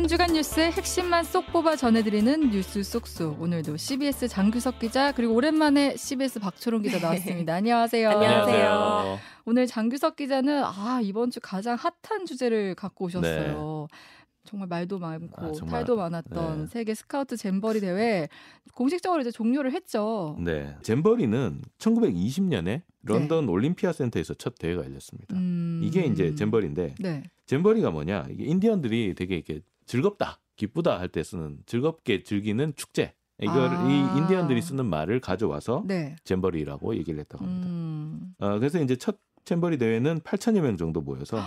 한 주간 뉴스의 핵심만 쏙 뽑아 전해드리는 뉴스 쏙쏙. 오늘도 CBS 장규석 기자 그리고 오랜만에 CBS 박초롱 기자 나왔습니다. 안녕하세요. 안녕하세요. 오늘 장규석 기자는 아 이번 주 가장 핫한 주제를 갖고 오셨어요. 정말 말도 많고 아, 정말. 탈도 많았던 네. 세계 스카우트 잼버리 대회 공식적으로 이제 종료를 했죠. 네. 잼버리는 1920년에 런던 올림피아 센터에서 첫 대회가 열렸습니다. 네. 음. 이게 이제 잼버리인데 네. 잼버리가 뭐냐? 이게 인디언들이 되게 이렇게 즐겁다, 기쁘다 할 때 쓰는 즐겁게 즐기는 축제. 이걸 아. 이 인디언들이 쓰는 말을 가져와서 네. 잼버리라고 얘기를 했다고 합니다. 음. 어, 그래서 이제 첫 잼버리 대회는 8천여 명 정도 모여서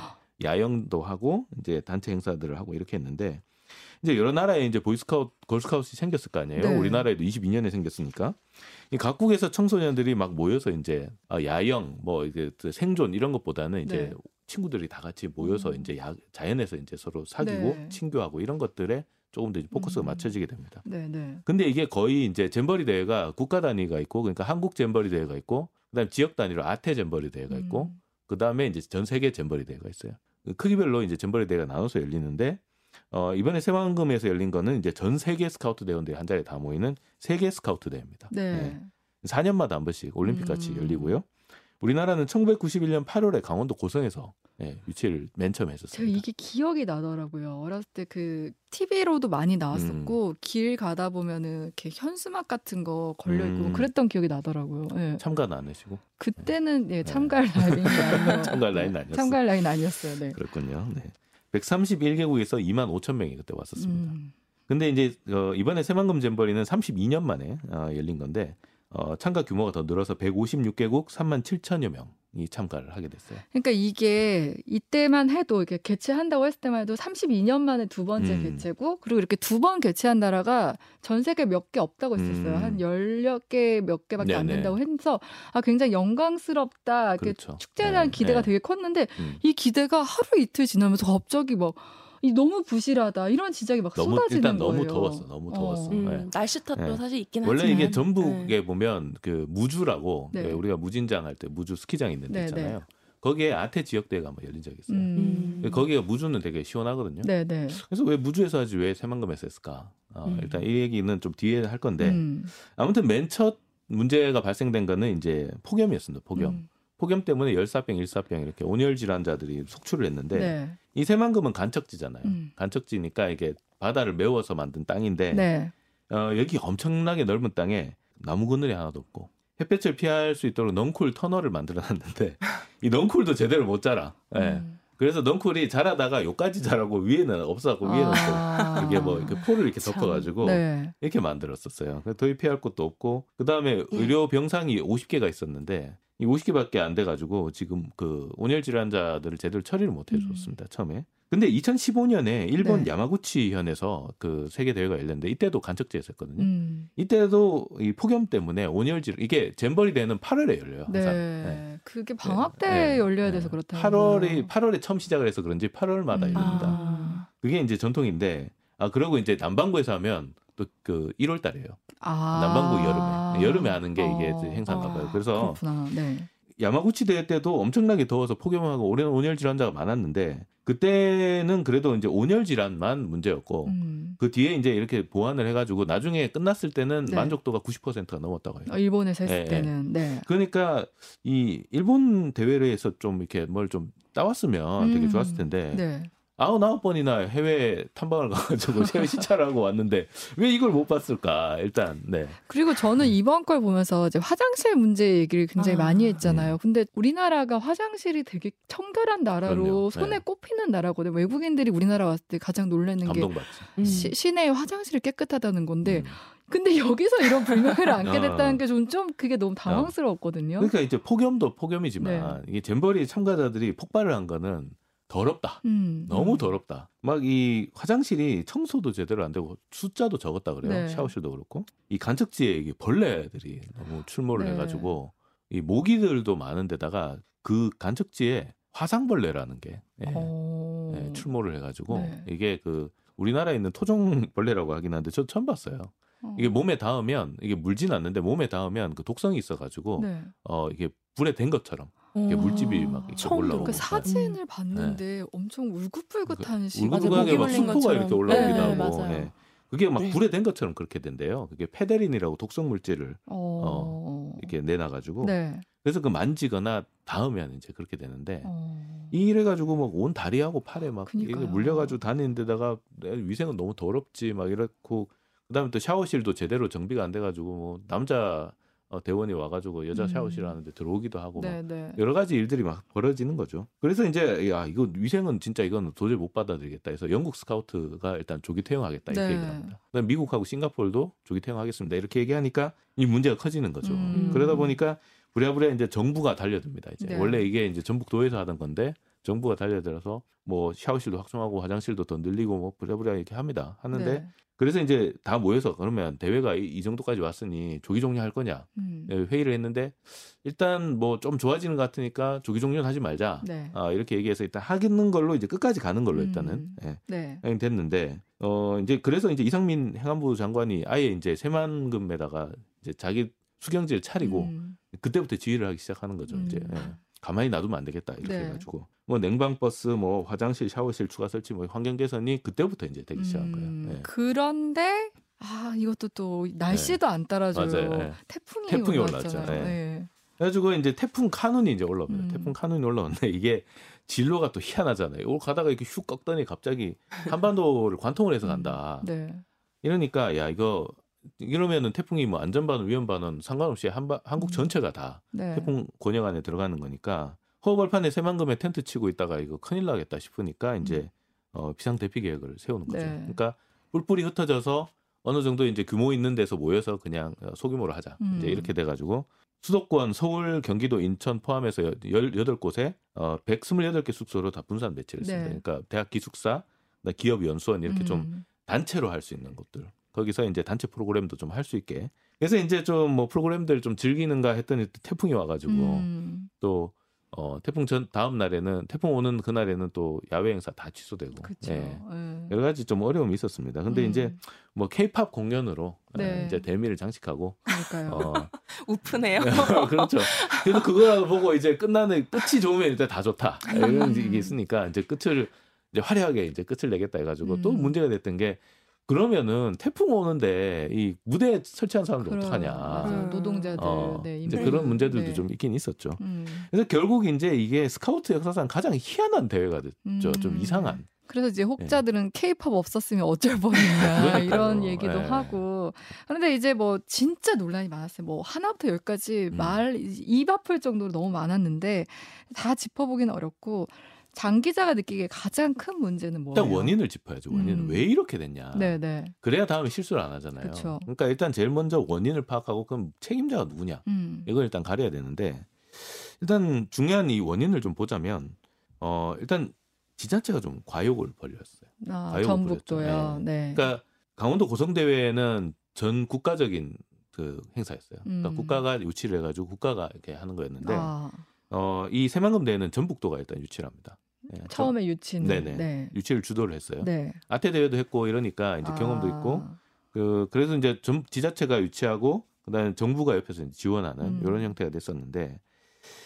야영도 하고 이제 단체 행사들을 하고 이렇게 했는데 이제 여러 나라에 이제 보이스카우트, 걸스카우트이 생겼을 거 아니에요. 네. 우리나라에도 22년에 생겼으니까 이 각국에서 청소년들이 막 모여서 이제 아, 야영, 뭐 이게 그 생존 이런 것보다는 이제 네. 친구들이 다 같이 모여서 음. 이제 야, 자연에서 이제 서로 사귀고 네. 친교하고 이런 것들에 조금 더 이제 포커스가 음. 맞춰지게 됩니다. 네, 네. 근데 이게 거의 이제 잼버리 대회가 국가 단위가 있고 그러니까 한국 잼버리 대회가 있고 그다음 에 지역 단위로 아태 잼버리 대회가 있고 음. 그 다음에 이제 전 세계 잼버리 대회가 있어요. 그 크기별로 이제 잼버리 대회가 나눠서 열리는데 어, 이번에 새만금에서 열린 거는 이제 전 세계 스카우트 대원들이 한 자리에 다 모이는 세계 스카우트 대회입니다. 네. 4년마다 한 번씩 올림픽 같이 음. 열리고요. 우리나라는 1991년 8월에 강원도 고성에서 예, 유치를 맨 처음 했었습니다. 이게 기억이 나더라고요. 어렸을 때 그 TV로도 많이 나왔었고 음. 길 가다 보면은 이렇게 현수막 같은 거 걸려 있고 음. 그랬던 기억이 나더라고요. 예. 참가는 안 하시고 그때는 예, 참가할 라인이 아니고 참가할 라인 아니었어요. 참가할 라인 아니었어요. 네. 그렇군요. 네. 131개국에서 2만 5천 명이 그때 왔었습니다. 음. 근데 이제 어, 이번에 새만금 잼버리는 32년 만에 어, 열린 건데 어, 참가 규모가 더 늘어서 156개국 3만 7천여 명 이 참가를 하게 됐어요. 그러니까 이게 이때만 해도 이렇게 개최한다고 했을 때만 해도 32년 만에 두 번째 음. 개최고 그리고 이렇게 두 번 개최한 나라가 전 세계 몇 개 없다고 했었어요. 음. 한 열몇 개몇 개밖에 안 네네. 된다고 해서 아 굉장히 영광스럽다. 그렇죠. 축제에 대한 네, 기대가 네. 되게 컸는데 음. 이 기대가 하루 이틀 지나면서 갑자기 막이 너무 부실하다 이런 지적이 막 너무 쏟아지는 일단 거예요. 너무 더웠어. 너무 더웠어. 어. 음, 네. 날씨 탓도 네. 사실 있긴 원래 하지만 이게 전북에 네. 보면 그 무주라고 네. 예, 우리가 무진장 할 때 무주 스키장 있는 데 네, 있잖아요. 거기에 아태 지역대회가 한번 열린 적이 있어요. 음. 거기가 무주는 되게 시원하거든요. 네, 네. 그래서 왜 무주에서 하지 왜 새만금에서 했을까? 어, 음. 일단 이 얘기는 좀 뒤에 할 건데 음. 아무튼 맨 첫 문제가 발생된 거는 이제 폭염이었습니다. 폭염. 음. 폭염 때문에 열사병, 일사병 이렇게 온열 질환자들이 속출을 했는데 네. 이 새만금은 간척지잖아요. 음. 간척지니까 이게 바다를 메워서 만든 땅인데 네. 어, 여기 엄청나게 넓은 땅에 나무 그늘이 하나도 없고 햇볕을 피할 수 있도록 넝쿨 터널을 만들어놨는데 이 넝쿨도 제대로 못 자라. 예. 음. 그래서 넝쿨이 자라다가 요까지 자라고 위에는 없어갖고 위에는 또 아. 이게 뭐 이렇게 포를 이렇게 참. 덮어가지고 네. 이렇게 만들었었어요. 더위 피할 곳도 없고 그 다음에 예. 의료 병상이 50개가 있었는데 이 50개밖에 안 돼가지고 지금 그 온열 질환자들을 제대로 처리를 못 해줬습니다 처음에. 근데 2015년에 일본 음. 네. 야마구치현에서 그 세계 대회가 열렸는데 이때도 간척지에서 했거든요. 음. 이때도 이 폭염 때문에 온열 질 이게 잼버리 대회는 8월에 열려요. 네. 항상. 네. 그게 방학 때 네. 열려야 네. 돼서 그렇다고. 8월이 8월에 처음 시작을 해서 그런지 8월마다 음. 열립니다. 아. 그게 이제 전통인데 아 그러고 이제 남반구에서 하면 또 그 1월 달이에요. 아. 남반구 여름에 여름에 하는 게 이게 어. 행사인가 봐요. 아, 그래서 그렇구나. 네. 야마구치 대회 때도 엄청나게 더워서 폭염하고 오랜 온열 질환자가 많았는데 그때는 그래도 이제 온열 질환만 문제였고 음. 그 뒤에 이제 이렇게 보완을 해가지고 나중에 끝났을 때는 네. 만족도가 90%가 넘었다고 해요. 어, 일본에서 했을 네, 때는 네. 그러니까 이 일본 대회에서 좀 이렇게 뭘 좀 따왔으면 되게 음. 좋았을 텐데 네. 아흔아홉 번이나 해외 탐방을 가가지고 해외 시찰을 하고 왔는데 왜 이걸 못 봤을까? 일단 네. 그리고 저는 이번 걸 보면서 이제 화장실 문제 얘기를 굉장히 아. 많이 했잖아요. 근데 우리나라가 화장실이 되게 청결한 나라로 그럼요. 손에 네. 꼽히는 나라거든요. 외국인들이 우리나라 왔을 때 가장 놀라는 게. 음. 시, 시내의 화장실이 깨끗하다는 건데 음. 근데 여기서 이런 불명예를 안게 어. 됐다는 게좀좀 그게 너무 당황스러웠거든요. 그러니까 이제 폭염도 폭염이지만 네. 이게 잼버리 참가자들이 폭발을 한 거는 더럽다. 음. 너무 더럽다. 막 이 화장실이 청소도 제대로 안 되고 숫자도 적었다 그래요. 네. 샤워실도 그렇고 이 간척지에 이게 벌레들이 너무 출몰을 네. 해가지고 이 모기들도 많은데다가 그 간척지에 화상벌레라는 게 예, 어. 예, 출몰을 해가지고 네. 이게 그 우리나라에 있는 토종벌레라고 하긴 한데 저 처음 봤어요. 어. 이게 몸에 닿으면 이게 물진 않는데 몸에 닿으면 그 독성이 있어가지고 네. 어 이게 불에 댄 것처럼 이렇게 어. 물집이 막 이렇게 처음 올라오고 그. 사진을 봤는데 엄청 울긋불긋한 시. 맞아, 울긋불긋하게 막 수포가 이렇게. 올라오기도 네, 하고 맞아요. 예. 그게 막 네. 불에 댄 것처럼 그렇게 된대요. 그게 페데린이라고 독성 물질을 어. 이렇게 내놔가지고 네. 그래서 그 만지거나 닿으면 이제 그렇게 되는데 어. 이래 가지고 막 온 다리하고 팔에 막 이게. 물려가지고 다니는 데다가 내 위생은 너무 더럽지 막 이렇고 그다음에 또 샤워실도 제대로 정비가 안 돼가지고 뭐 남자 어, 대원이 와가지고 여자 음. 샤워실 하는데 들어오기도 하고 막 네, 네. 여러 가지 일들이 막 벌어지는 거죠. 그래서 이제 야 이거 위생은 진짜 이건 도저히 못 받아들이겠다 해서 영국 스카우트가 일단 조기 퇴영하겠다 이렇게 네. 얘기를 합니다. 그다음에 미국하고 싱가포르도 조기 퇴영하겠습니다 이렇게 얘기하니까 이 문제가 커지는 거죠. 음. 그러다 보니까 부랴부랴 이제 정부가 달려듭니다. 이제 네. 원래 이게 이제 전북 도에서 하던 건데 정부가 달려들어서 뭐 샤워실도 확충하고 화장실도 더 늘리고 뭐 부랴부랴 이렇게 합니다. 하는데 네. 그래서 이제 다 모여서 그러면 대회가 이, 이 정도까지 왔으니 조기 종료할 거냐 음. 예, 회의를 했는데 일단 뭐 좀 좋아지는 것 같으니까 조기 종료는 하지 말자. 네. 아, 이렇게 얘기해서 일단 하겠는 걸로 이제 끝까지 가는 걸로 일단은 음. 예, 네. 하긴 됐는데 어 이제 그래서 이제 이상민 행안부 장관이 아예 이제 새만금에다가 이제 자기 수경지를 차리고 음. 그때부터 지휘를 하기 시작하는 거죠. 음. 이제 예. 가만히 놔두면 안 되겠다 이렇게 네. 해가지고 뭐 냉방 버스, 뭐 화장실, 샤워실 추가 설치, 뭐 환경 개선이 그때부터 이제 되기 시작한 거예요. 음. 예. 그런데 아 이것도 또 날씨도 안 따라줘요. 맞아요. 예. 태풍이, 태풍이 올라왔잖아요. 예. 그래가지고 이제 태풍 카눈이 이제 올라옵니다. 음. 태풍 카눈이 올라오는데 이게 진로가 또 희한하잖아요. 올 가다가 이렇게 슉 꺾더니 갑자기 한반도를 관통을 해서 간다. 네. 이러니까 야 이거 이러면은 태풍이 뭐 안전반원 위험반원 상관없이 한바, 한국 음. 전체가 다 네. 태풍 권역 안에 들어가는 거니까 허벌판에 새만금에 텐트 치고 있다가 이거 큰일 나겠다 싶으니까 이제 어, 비상 대피 계획을 세우는 거죠. 음. 네. 그러니까 뿔뿔이 흩어져서 어느 정도 이제 규모 있는 데서 모여서 그냥 어, 소규모로 하자. 음. 이제 이렇게 돼 가지고 수도권 서울, 경기도, 인천 포함해서 18곳에 어, 128개 숙소로 다 분산 배치를 했습니다. 네. 그러니까 대학 기숙사, 기업 연수원 이렇게 좀 음. 단체로 할 수 있는 곳들. 거기서 이제 단체 프로그램도 좀 할 수 있게. 그래서 이제 좀 뭐 프로그램들 좀 즐기는가 했더니 또 태풍이 와 가지고 음. 또 어, 태풍 전 다음 날에는 태풍 오는 그날에는 또 야외 행사 다 취소되고. 예. 예. 여러 가지 좀 어려움이 있었습니다. 근데 음. 이제 뭐 케이팝 공연으로 네. 어, 이제 대미를 장식하고 그러니까요. 어, 우프네요. 그렇죠. 그래서 그거라도 보고 이제 끝나는 끝이 좋으면 일단 다 좋다 이런 음. 게 있으니까 이제 끝을 이제 화려하게 이제 끝을 내겠다 해 가지고 또 음. 문제가 됐던 게 그러면은 태풍 오는데 이 무대 설치한 사람들 그럼, 어떡하냐. 맞아요. 음. 노동자들 어, 네, 이제 그런 문제들도 네. 좀 있긴 있었죠. 음. 그래서 결국 이제 이게 스카우트 역사상 가장 희한한 대회가 됐죠. 좀 음. 이상한. 그래서 이제 혹자들은 케이팝 없었으면 어쩔 뻔했냐. 이런 얘기도 예. 하고 그런데 이제 뭐 진짜 논란이 많았어요. 뭐 하나부터 열까지 음. 말입 아플 정도로 너무 많았는데 다 짚어보기는 어렵고 장 기자가 느끼기에 가장 큰 문제는 뭐예요? 일단 원인을 짚어야죠. 원인은 음. 왜 이렇게 됐냐. 네네. 그래야 다음에 실수를 안 하잖아요. 그쵸. 그러니까 일단 제일 먼저 원인을 파악하고 그럼 책임자가 누구냐. 음. 이걸 일단 가려야 되는데 일단 중요한 이 원인을 좀 보자면 어 일단 지자체가 좀 과욕을 벌였어요. 아, 과욕을 전북도요. 부렸죠. 네. 그러니까 강원도 고성 대회는 전 국가적인 그 행사였어요. 그러니까 음. 국가가 유치를 해가지고 국가가 이렇게 하는 거였는데 아, 어, 이 새만금 대회는 전북도가 일단 유치를 합니다. 예, 처음에 유치는 네네. 네. 유치를 주도를 했어요. 네. 아태 대회도 했고 이러니까 이제 경험도 아, 있고 그 그래서 이제 전 지자체가 유치하고 그다음에 정부가 옆에서 지원하는 음. 이런 형태가 됐었는데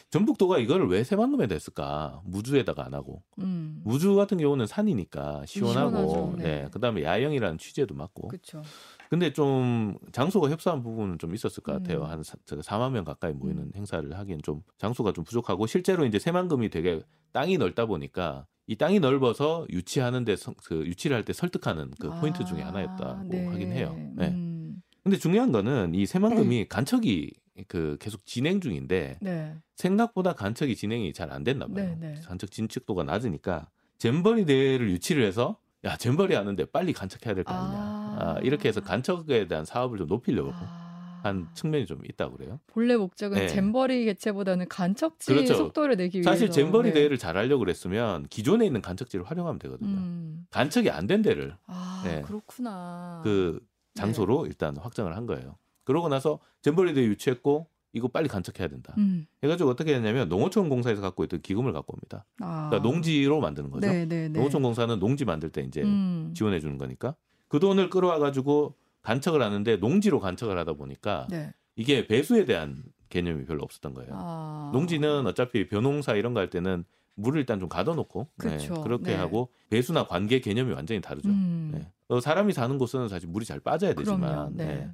전북도가 이거를 왜 새만금에 됐을까? 무주에다가 안 하고 음. 무주 같은 경우는 산이니까 시원하고 시원하죠, 네. 네. 그다음에 야영이라는 취재도 맞고 그렇죠. 근데 좀 장소가 협소한 부분은 좀 있었을 것 같아요. 음. 한 사, 4만 명 가까이 모이는 음. 행사를 하기엔 좀 장소가 좀 부족하고 실제로 이제 새만금이 되게 땅이 넓다 보니까 이 땅이 넓어서 유치하는데 성- 그 유치를 할 때 설득하는 그 포인트 중에 아, 하나였다고 네. 하긴 해요. 네. 음. 근데 중요한 거는 이 새만금이 간척이 그 계속 진행 중인데 네. 생각보다 간척이 진행이 잘 안 됐나 봐요. 네, 네. 간척 진척도가 낮으니까 잼버리 대회를 유치를 해서 야 잼버리 하는데 빨리 간척해야 될 거 아니냐. 아. 아, 이렇게 해서 간척에 대한 사업을 좀 높이려고 아. 한 측면이 좀 있다고 그래요. 본래 목적은 네. 잼버리 개최보다는 간척지 그렇죠. 속도를 내기 위해서 사실 잼버리 네. 대회를 잘 하려고 그랬으면 기존에 있는 간척지를 활용하면 되거든요. 음. 간척이 안 된 데를 아 네. 그렇구나. 그 장소로 일단 확정을 한 거예요. 그러고 나서 잼버리 대회 유치했고 이거 빨리 간척해야 된다. 음. 해가지고 어떻게 했냐면 농어촌 공사에서 갖고 있던 기금을 갖고 옵니다. 아. 그러니까 농지로 만드는 거죠. 네, 네, 네. 농어촌 공사는 농지 만들 때 이제 음. 지원해 주는 거니까 그 돈을 끌어와 가지고 간척을 하는데 농지로 간척을 하다 보니까 네. 이게 배수에 대한 개념이 별로 없었던 거예요. 아. 농지는 어차피 벼농사 이런 거 할 때는 물을 일단 좀 가둬놓고 네, 그쵸. 그렇게 네. 하고 배수나 관계 개념이 완전히 다르죠. 음. 네. 어, 사람이 사는 곳은 사실 물이 잘 빠져야 되지만 그럼요. 네. 네.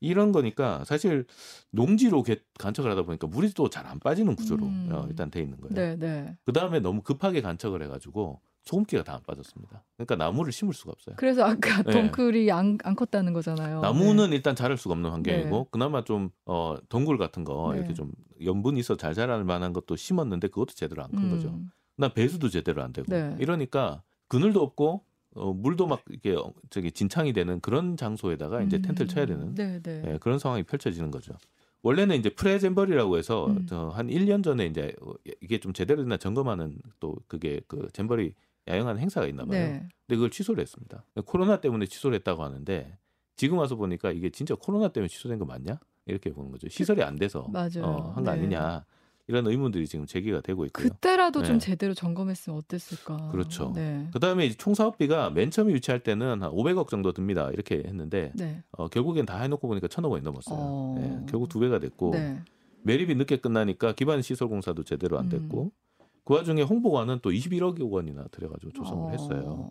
이런 거니까 사실 농지로 개- 간척을 하다 보니까 물이 또 잘 안 빠지는 구조로 음. 어, 일단 돼 있는 거예요. 네, 네. 그 다음에 너무 급하게 간척을 해가지고 소금기가 다 안 빠졌습니다. 그러니까 나무를 심을 수가 없어요. 그래서 아까 네. 덩쿨이 안, 안 컸다는 거잖아요. 나무는 일단 자랄 수가 없는 환경이고 네. 그나마 좀 어, 덩굴 같은 거 네. 이렇게 좀 염분이 있어 잘 자랄 만한 것도 심었는데 그것도 제대로 안큰 음. 거죠. 나 배수도 제대로 안 되고 네. 이러니까 그늘도 없고 어, 물도 막 이렇게 어, 저기 진창이 되는 그런 장소에다가 이제 음. 텐트를 쳐야 되는 네, 네. 예, 그런 상황이 펼쳐지는 거죠. 원래는 이제 프레젠버리라고 해서 음. 저한 1년 전에 이제 어, 이게 좀 제대로 됐나 점검하는 또 그게 그 잼버리 야영하는 행사가 있나 봐요. 네. 근데 그걸 취소를 했습니다. 코로나 때문에 취소를 했다고 하는데 지금 와서 보니까 이게 진짜 코로나 때문에 취소된 거 맞냐? 이렇게 보는 거죠. 시설이 안 돼서. 어, 한거 네. 아니냐 이런 의문들이 지금 제기가 되고 있고요. 그때라도 좀 네. 제대로 점검했으면 어땠을까. 그렇죠. 네. 그 다음에 총 사업비가 맨 처음에 유치할 때는 한 500억 정도 듭니다. 이렇게 했는데 네. 어, 결국엔 다 해놓고 보니까 1,000억 원이 넘었어요. 어. 네, 결국 두 배가 됐고 네. 매립이 늦게 끝나니까 기반 시설 공사도 제대로 안 됐고 음. 그 와중에 홍보관은 또 21억 원이나 들여가지고 조성을 어. 했어요.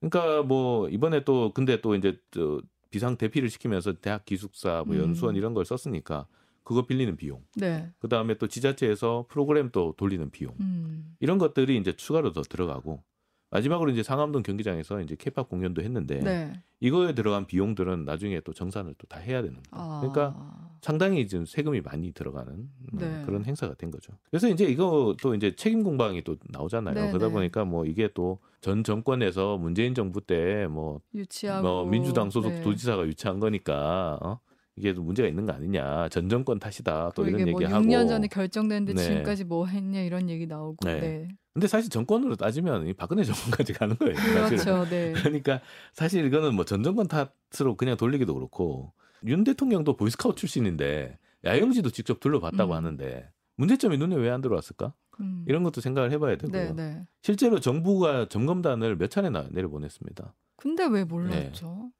그러니까 뭐 이번에 또 근데 또 이제 저 비상 대피를 시키면서 대학 기숙사 뭐 음. 연수원 이런 걸 썼으니까 그거 빌리는 비용 네. 그 다음에 또 지자체에서 프로그램 또 돌리는 비용 음. 이런 것들이 이제 추가로 더 들어가고 마지막으로 이제 상암동 경기장에서 이제 케이팝 공연도 했는데 네. 이거에 들어간 비용들은 나중에 또 정산을 또 다 해야 되는 거예요. 아. 그러니까 상당히 지금 세금이 많이 들어가는 음, 네. 그런 행사가 된 거죠. 그래서 이제 이거 또 이제 책임 공방이 또 나오잖아요. 네, 그러다 네. 보니까 뭐 이게 또 전 정권에서 문재인 정부 때뭐 유치하고 민주당 소속 네. 도지사가 유치한 거니까 어? 이게 또 문제가 있는 거 아니냐. 전 정권 탓이다. 또또 이런 뭐 얘기하고. 6년 전에 결정됐는데 네. 지금까지 뭐 했냐 이런 얘기 나오고 네. 네. 근데 사실 정권으로 따지면 이 박근혜 정권까지 가는 거예요. 그렇죠. 네. 그러니까 사실 이거는 뭐 전 정권 탓으로 그냥 돌리기도 그렇고 윤 대통령도 보이스카우트 출신인데 야영지도 직접 둘러봤다고 음. 하는데 문제점이 눈에 왜 안 들어왔을까? 음. 이런 것도 생각을 해봐야 되고요. 네, 네. 실제로 정부가 점검단을 몇 차례나 내려보냈습니다. 근데 왜 몰랐죠?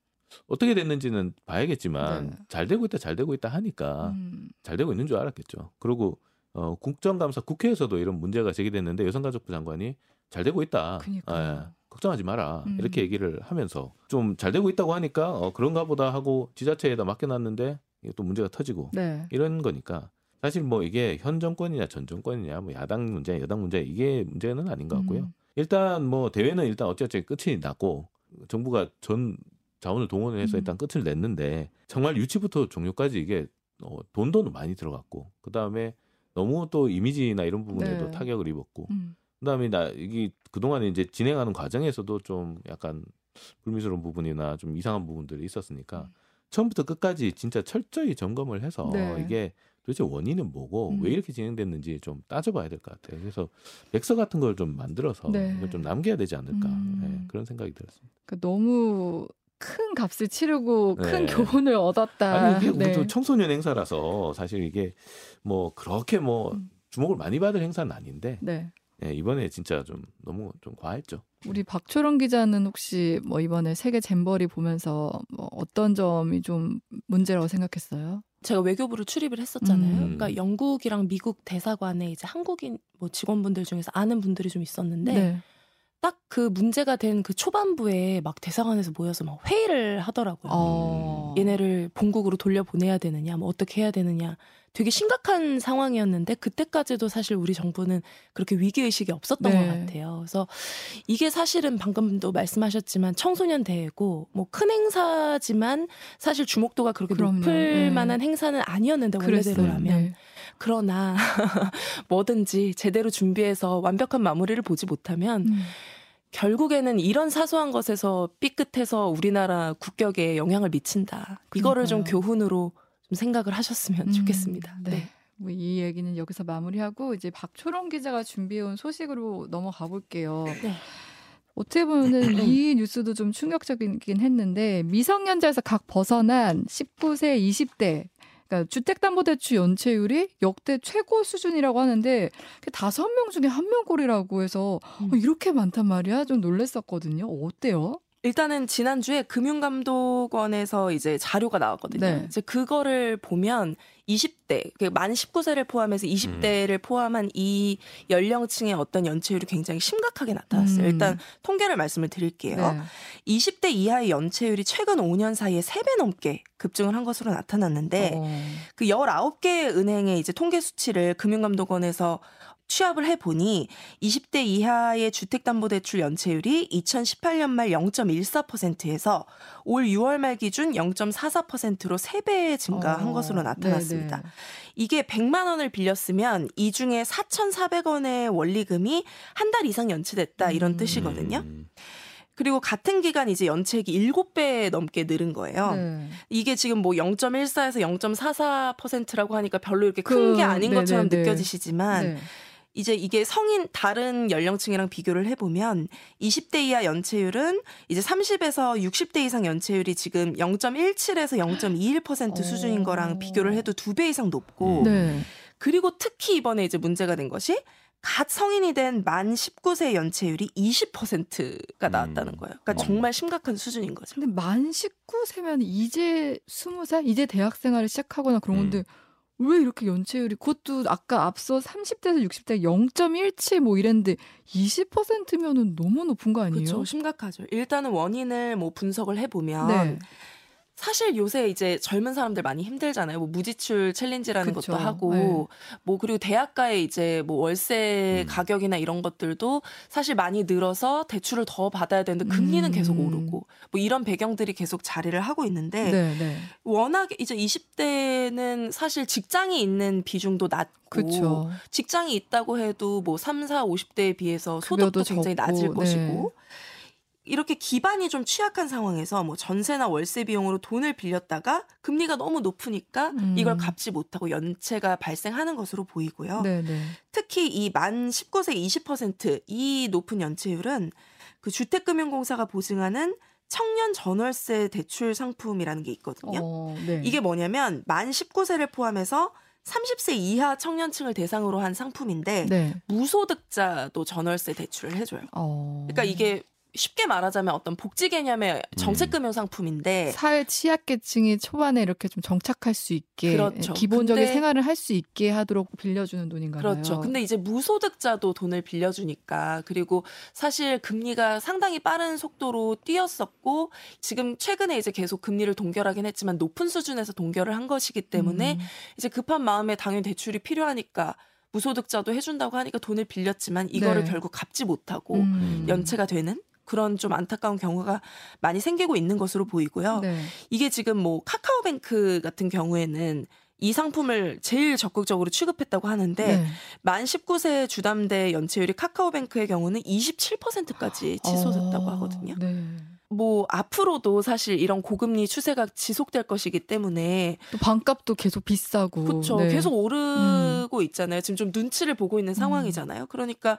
어떻게 됐는지는 봐야겠지만 네. 잘 되고 있다 잘 되고 있다 하니까 음. 잘 되고 있는 줄 알았겠죠. 그리고 어, 국정감사 국회에서도 이런 문제가 제기됐는데 여성가족부 장관이 잘 되고 있다. 그니까요. 예, 걱정하지 마라. 음. 이렇게 얘기를 하면서 좀 잘 되고 있다고 하니까 어, 그런가 보다 하고 지자체에다 맡겨놨는데 이게 또 문제가 터지고 네. 이런 거니까 사실 뭐 이게 현 정권이냐 전 정권이냐 뭐 야당 문제 여당 문제 이게 문제는 아닌 것 같고요. 음. 일단 뭐 대회는 일단 어찌어찌 끝이 났고 정부가 전 자원을 동원을 해서 음. 일단 끝을 냈는데 정말 유치부터 종료까지 이게 어, 돈도 많이 들어갔고 그 다음에 너무 또 이미지나 이런 부분에도 네. 타격을 입었고 음. 그다음에 나 이게 그동안 이제 진행하는 과정에서도 좀 약간 불미스러운 부분이나 좀 이상한 부분들이 있었으니까 음. 처음부터 끝까지 진짜 철저히 점검을 해서 네. 이게 도대체 원인은 뭐고 음. 왜 이렇게 진행됐는지 좀 따져봐야 될 것 같아요. 그래서 백서 같은 걸 좀 만들어서 네. 이걸 좀 남겨야 되지 않을까 음. 네, 그런 생각이 들었습니다. 그러니까 너무 큰 값을 치르고 큰 네. 교훈을 얻었다. 아니 이게 네. 우리도 청소년 행사라서 사실 이게 뭐 그렇게 뭐 음. 주목을 많이 받을 행사는 아닌데 네. 예, 이번에 진짜 좀 너무 좀 과했죠. 우리 박초롱 기자는 혹시 뭐 이번에 세계 잼버리 보면서 뭐 어떤 점이 좀 문제라고 생각했어요? 제가 외교부를 출입을 했었잖아요. 음. 그러니까 영국이랑 미국 대사관에 이제 한국인 뭐 직원분들 중에서 아는 분들이 좀 있었는데 네. 딱 그 문제가 된 그 초반부에 막 대사관에서 모여서 막 회의를 하더라고요. 어. 얘네를 본국으로 돌려보내야 되느냐, 뭐 어떻게 해야 되느냐. 되게 심각한 상황이었는데 그때까지도 사실 우리 정부는 그렇게 위기 의식이 없었던 네. 것 같아요. 그래서 이게 사실은 방금도 말씀하셨지만 청소년 대회고 뭐 큰 행사지만 사실 주목도가 그렇게 그럼요. 높을 네. 만한 행사는 아니었는데. 원래대로라면 네. 그러나 뭐든지 제대로 준비해서 완벽한 마무리를 보지 못하면 음. 결국에는 이런 사소한 것에서 삐끗해서 우리나라 국격에 영향을 미친다. 이거를 좀 그러니까요. 교훈으로 좀 생각을 하셨으면 음, 좋겠습니다. 네. 네. 뭐 이 얘기는 여기서 마무리하고 이제 박초롱 기자가 준비해온 소식으로 넘어가 볼게요. 네. 어떻게 보면은 이 뉴스도 좀 충격적이긴 했는데 미성년자에서 각 벗어난 19세, 20대 그러니까 주택담보대출 연체율이 역대 최고 수준이라고 하는데 그 다섯 명 중에 한 명 꼴이라고 해서 음. 어, 이렇게 많단 말이야 좀 놀랬었거든요. 어때요? 일단은 지난주에 금융감독원에서 이제 자료가 나왔거든요. 네. 이제 그거를 보면 20대, 그만 19세를 포함해서 20대를 음. 포함한 이 연령층의 어떤 연체율이 굉장히 심각하게 나타났어요. 음. 일단 통계를 말씀을 드릴게요. 네. 20대 이하의 연체율이 최근 5년 사이에 3배 넘게 급증을 한 것으로 나타났는데 어. 그 19개 은행의 이제 통계 수치를 금융감독원에서 취합을 해 보니 20대 이하의 주택담보대출 연체율이 2018년 말 0.14%에서 올 6월 말 기준 0.44%로 3배 증가한 어. 것으로 나타났습니다. 네네. 이게 100만 원을 빌렸으면 이 중에 4,400원의 원리금이 한 달 이상 연체됐다 이런 음. 뜻이거든요. 음. 그리고 같은 기간 이제 연체액이 7배 넘게 늘은 거예요. 네. 이게 지금 뭐 0.14에서 0.44%라고 하니까 별로 이렇게 큰 그, 게 아닌 네네네. 것처럼 느껴지시지만 네. 이제 이게 성인 다른 연령층이랑 비교를 해보면 20대 이하 연체율은 이제 30에서 60대 이상 연체율이 지금 0.17에서 0.21% 수준인 오. 거랑 비교를 해도 두 배 이상 높고 네. 그리고 특히 이번에 이제 문제가 된 것이 갓 성인이 된 만 19세 연체율이 20%가 나왔다는 음. 거예요. 그러니까 음. 정말 심각한 수준인 거죠. 근데 만 19세면 이제 20살? 이제 대학 생활을 시작하거나 그런 음. 건데 왜 이렇게 연체율이 그것도 아까 앞서 30대에서 60대 0.17 뭐 이랬는데 20%면은 너무 높은 거 아니에요? 그렇죠. 심각하죠. 일단은 원인을 뭐 분석을 해 보면 네. 사실 요새 이제 젊은 사람들 많이 힘들잖아요. 뭐 무지출 챌린지라는 그쵸. 것도 하고 네. 뭐 그리고 대학가의 이제 뭐 월세 음. 가격이나 이런 것들도 사실 많이 늘어서 대출을 더 받아야 되는데 금리는 음. 계속 오르고 뭐 이런 배경들이 계속 자리를 하고 있는데 네, 네. 워낙에 이제 20대는 사실 직장이 있는 비중도 낮고 그렇죠. 직장이 있다고 해도 뭐 3, 4, 50대에 비해서 소득도 굉장히 적고, 낮을 네. 것이고 이렇게 기반이 좀 취약한 상황에서 뭐 전세나 월세 비용으로 돈을 빌렸다가 금리가 너무 높으니까 음. 이걸 갚지 못하고 연체가 발생하는 것으로 보이고요. 네, 네. 특히 이 만 19세 20%이 높은 연체율은 그 주택금융공사가 보증하는 청년 전월세 대출 상품이라는 게 있거든요. 어, 네. 이게 뭐냐면 만 19세를 포함해서 30세 이하 청년층을 대상으로 한 상품인데 네. 무소득자도 전월세 대출을 해줘요. 어. 그러니까 이게 쉽게 말하자면 어떤 복지 개념의 음. 정책금융 상품인데 사회 취약계층이 초반에 이렇게 좀 정착할 수 있게 그렇죠. 기본적인 근데- 생활을 할 수 있게 하도록 빌려주는 돈인가요? 그렇죠. 근데 이제 무소득자도 돈을 빌려주니까 그리고 사실 금리가 상당히 빠른 속도로 뛰었었고 지금 최근에 이제 계속 금리를 동결하긴 했지만 높은 수준에서 동결을 한 것이기 때문에 음. 이제 급한 마음에 당연히 대출이 필요하니까 무소득자도 해준다고 하니까 돈을 빌렸지만 이거를 네. 결국 갚지 못하고 음. 연체가 되는 그런 좀 안타까운 경우가 많이 생기고 있는 것으로 보이고요. 네. 이게 지금 뭐 카카오뱅크 같은 경우에는 이 상품을 제일 적극적으로 취급했다고 하는데 네. 만 19세 주담대 연체율이 카카오뱅크의 경우는 27%까지 치솟았다고 어, 하거든요. 네. 뭐 앞으로도 사실 이런 고금리 추세가 지속될 것이기 때문에 또 반값도 계속 비싸고. 그렇죠. 네. 계속 오르 고 있잖아요. 지금 좀 눈치를 보고 있는 상황이잖아요. 그러니까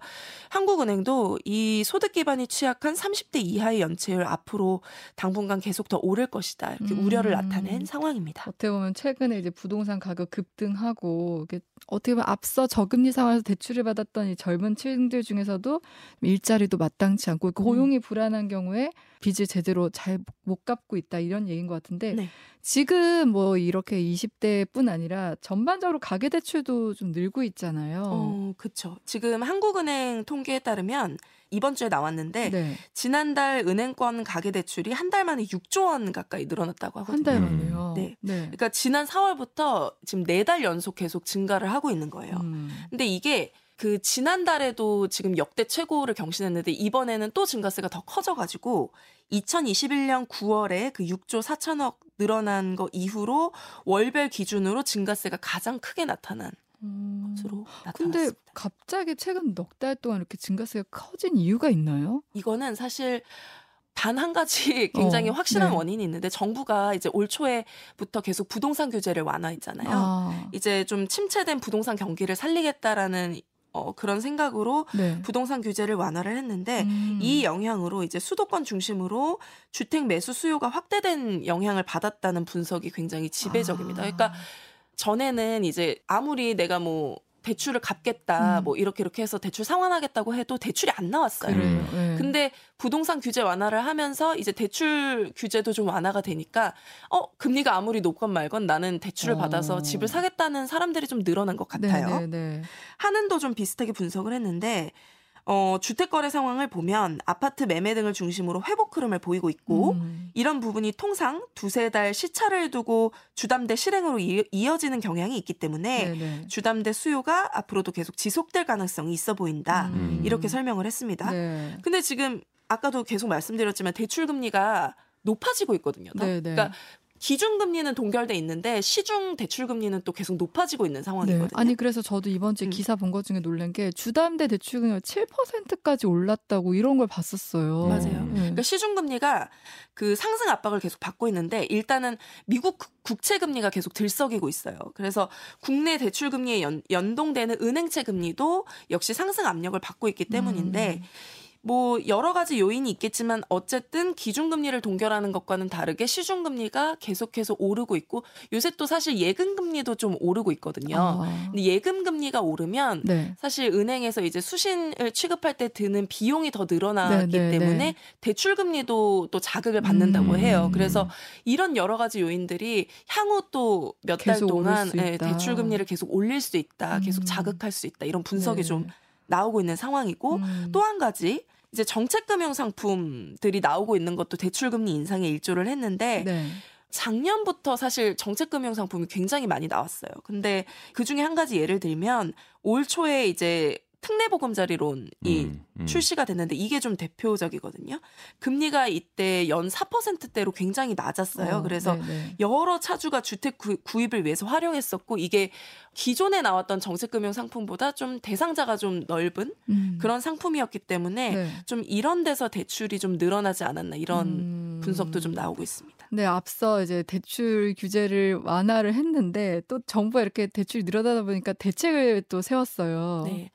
한국은행도 이 소득 기반이 취약한 30대 이하의 연체율 앞으로 당분간 계속 더 오를 것이다. 이렇게 음. 우려를 나타낸 상황입니다. 어떻게 보면 최근에 이제 부동산 가격 급등하고 어떻게 보면 앞서 저금리 상황에서 대출을 받았던 이 젊은 층들 중에서도 일자리도 마땅치 않고 고용이 불안한 경우에 빚을 제대로 잘 못 갚고 있다 이런 얘기인 것 같은데 네. 지금 뭐 이렇게 20대뿐 아니라 전반적으로 가계 대출도 좀 늘고 있잖아요. 어, 그렇죠. 지금 한국은행 통계에 따르면 이번 주에 나왔는데 네. 지난달 은행권 가계 대출이 한 달 만에 6조 원 가까이 늘어났다고 하거든요. 한달 음. 만에요. 네. 네. 그러니까 지난 4월부터 지금 네 달 연속 계속 증가를 하고 있는 거예요. 음. 근데 이게 그 지난달에도 지금 역대 최고를 경신했는데 이번에는 또 증가세가 더 커져가지고 2021년 9월에 그 6조 4천억 늘어난 거 이후로 월별 기준으로 증가세가 가장 크게 나타난 음. 것으로 근데 나타났습니다. 갑자기 최근 넉 달 동안 이렇게 증가세가 커진 이유가 있나요? 이거는 사실 단 한 가지 굉장히 어, 확실한 네. 원인이 있는데 정부가 이제 올 초에부터 계속 부동산 규제를 완화했잖아요. 아, 이제 좀 침체된 부동산 경기를 살리겠다라는 어, 그런 생각으로 네. 부동산 규제를 완화를 했는데 음. 이 영향으로 이제 수도권 중심으로 주택 매수 수요가 확대된 영향을 받았다는 분석이 굉장히 지배적입니다. 아. 그러니까 전에는 이제 아무리 내가 뭐 대출을 갚겠다 음. 뭐 이렇게 이렇게 해서 대출 상환하겠다고 해도 대출이 안 나왔어요. 그래요. 네. 근데 부동산 규제 완화를 하면서 이제 대출 규제도 좀 완화가 되니까 어 금리가 아무리 높건 말건 나는 대출을 어. 받아서 집을 사겠다는 사람들이 좀 늘어난 것 같아요. 네, 네, 네. 하는도 좀 비슷하게 분석을 했는데 어, 주택 거래 상황을 보면 아파트 매매 등을 중심으로 회복 흐름을 보이고 있고 음. 이런 부분이 통상 두세 달 시차를 두고 주담대 실행으로 이, 이어지는 경향이 있기 때문에 네, 네. 주담대 수요가 앞으로도 계속 지속될 가능성이 있어 보인다. 음. 이렇게 설명을 했습니다. 네. 근데 지금 아까도 계속 말씀드렸지만 대출 금리가 높아지고 있거든요. 더. 네, 네. 그러니까 기준 금리는 동결돼 있는데 시중 대출 금리는 또 계속 높아지고 있는 상황이거든요. 네. 아니 그래서 저도 이번 주에 음. 기사 본 것 중에 놀란 게 주담대 대출금이 7%까지 올랐다고 이런 걸 봤었어요. 맞아요. 네. 그러니까 시중 금리가 그 상승 압박을 계속 받고 있는데 일단은 미국 국- 국채 금리가 계속 들썩이고 있어요. 그래서 국내 대출 금리에 연, 연동되는 은행채 금리도 역시 상승 압력을 받고 있기 때문인데 음. 뭐 여러 가지 요인이 있겠지만 어쨌든 기준금리를 동결하는 것과는 다르게 시중금리가 계속해서 오르고 있고 요새 또 사실 예금금리도 좀 오르고 있거든요. 아. 근데 예금금리가 오르면 네. 사실 은행에서 이제 수신을 취급할 때 드는 비용이 더 늘어나기 네, 네, 때문에 네. 대출 금리도 또 자극을 받는다고 음. 해요. 그래서 이런 여러 가지 요인들이 향후 또 몇 달 동안 수 예, 있다. 대출 금리를 계속 올릴 수 있다, 계속 음. 자극할 수 있다 이런 분석이 네. 좀 나오고 있는 상황이고 음. 또한 가지 이제 정책금융 상품들이 나오고 있는 것도 대출금리 인상에 일조를 했는데 네. 작년부터 사실 정책금융 상품이 굉장히 많이 나왔어요. 근데 그 중에 한 가지 예를 들면 올 초에 이제 특례보금자리론이 음, 음. 출시가 됐는데 이게 좀 대표적이거든요. 금리가 이때 연 4%대로 굉장히 낮았어요. 어, 그래서 네, 네. 여러 차주가 주택 구, 구입을 위해서 활용했었고 이게 기존에 나왔던 정책금융 상품보다 좀 대상자가 좀 넓은 음. 그런 상품이었기 때문에 네. 좀 이런 데서 대출이 좀 늘어나지 않았나 이런 음. 분석도 좀 나오고 있습니다. 네, 앞서 이제 대출 규제를 완화를 했는데 또 정부가 이렇게 대출이 늘어나다 보니까 대책을 또 세웠어요. 네.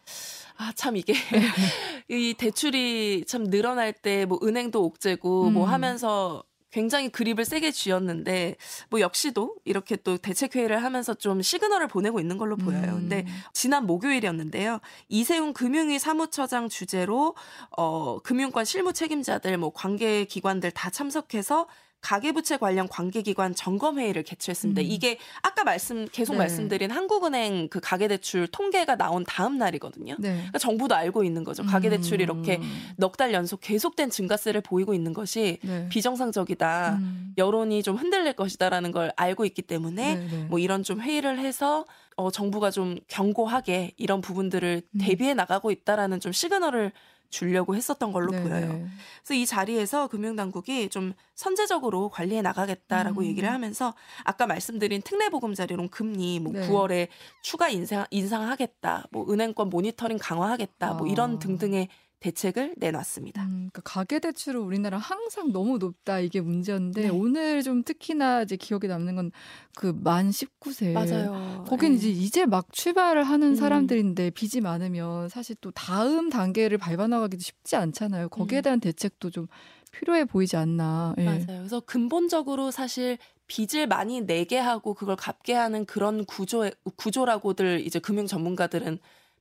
아, 참 이게 이 대출이 참 늘어날 때 뭐 은행도 옥죄고 뭐 음. 하면서 굉장히 그립을 세게 쥐었는데 뭐 역시도 이렇게 또 대책 회의를 하면서 좀 시그널을 보내고 있는 걸로 보여요. 음. 근데 지난 목요일이었는데요. 이세훈 금융위 사무처장 주재로 어 금융권 실무 책임자들 뭐 관계 기관들 다 참석해서 가계부채 관련 관계기관 점검 회의를 개최했습니다. 음. 이게 아까 말씀 계속 네. 말씀드린 한국은행 그 가계대출 통계가 나온 다음 날이거든요. 네. 그러니까 정부도 알고 있는 거죠. 가계대출이 이렇게 음. 넉달 연속 계속된 증가세를 보이고 있는 것이 네. 비정상적이다. 음. 여론이 좀 흔들릴 것이다라는 걸 알고 있기 때문에 네, 네. 뭐 이런 좀 회의를 해서 어, 정부가 좀 경고하게 이런 부분들을 음. 대비해 나가고 있다라는 좀 시그널을 주려고 했었던 걸로 네, 보여요. 네. 그래서 이 자리에서 금융당국이 좀 선제적으로 관리해 나가겠다라고 음. 얘기를 하면서 아까 말씀드린 특례보금자리론 금리 뭐 네. 9월에 추가 인상 인상하겠다, 뭐 은행권 모니터링 강화하겠다, 뭐 이런 아. 등등의 대책을 내놨습니다. 음, 그러니까 가계 대출은 우리나라 항상 너무 높다 이게 문제였는데 네. 오늘 좀 특히나 이제 기억에 남는 건 그 만 19세 맞아요. 거긴 네. 이제 이제 막 출발을 하는 음. 사람들인데 빚이 많으면 사실 또 다음 단계를 밟아 나가기도 쉽지 않잖아요. 거기에 음. 대한 대책도 좀 필요해 보이지 않나. 예. 맞아요. 그래서 근본적으로 사실 빚을 많이 내게 하고 그걸 갚게 하는 그런 구조 구조라고들 이제 금융 전문가들은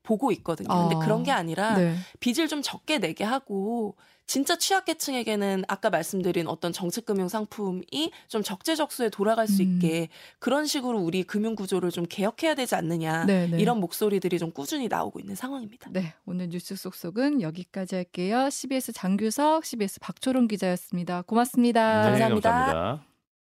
보고 있거든요. 근데 아. 그런 게 아니라 네. 빚을 좀 적게 내게 하고 진짜 취약계층에게는 아까 말씀드린 어떤 정책금융 상품이 좀 적재적소에 돌아갈 수 음. 있게 그런 식으로 우리 금융 구조를 좀 개혁해야 되지 않느냐 네, 네. 이런 목소리들이 좀 꾸준히 나오고 있는 상황입니다. 네, 오늘 뉴스 속속은 여기까지 할게요. CBS 장규석, CBS 박초롱 기자였습니다. 고맙습니다. 네. 감사합니다. 감사합니다.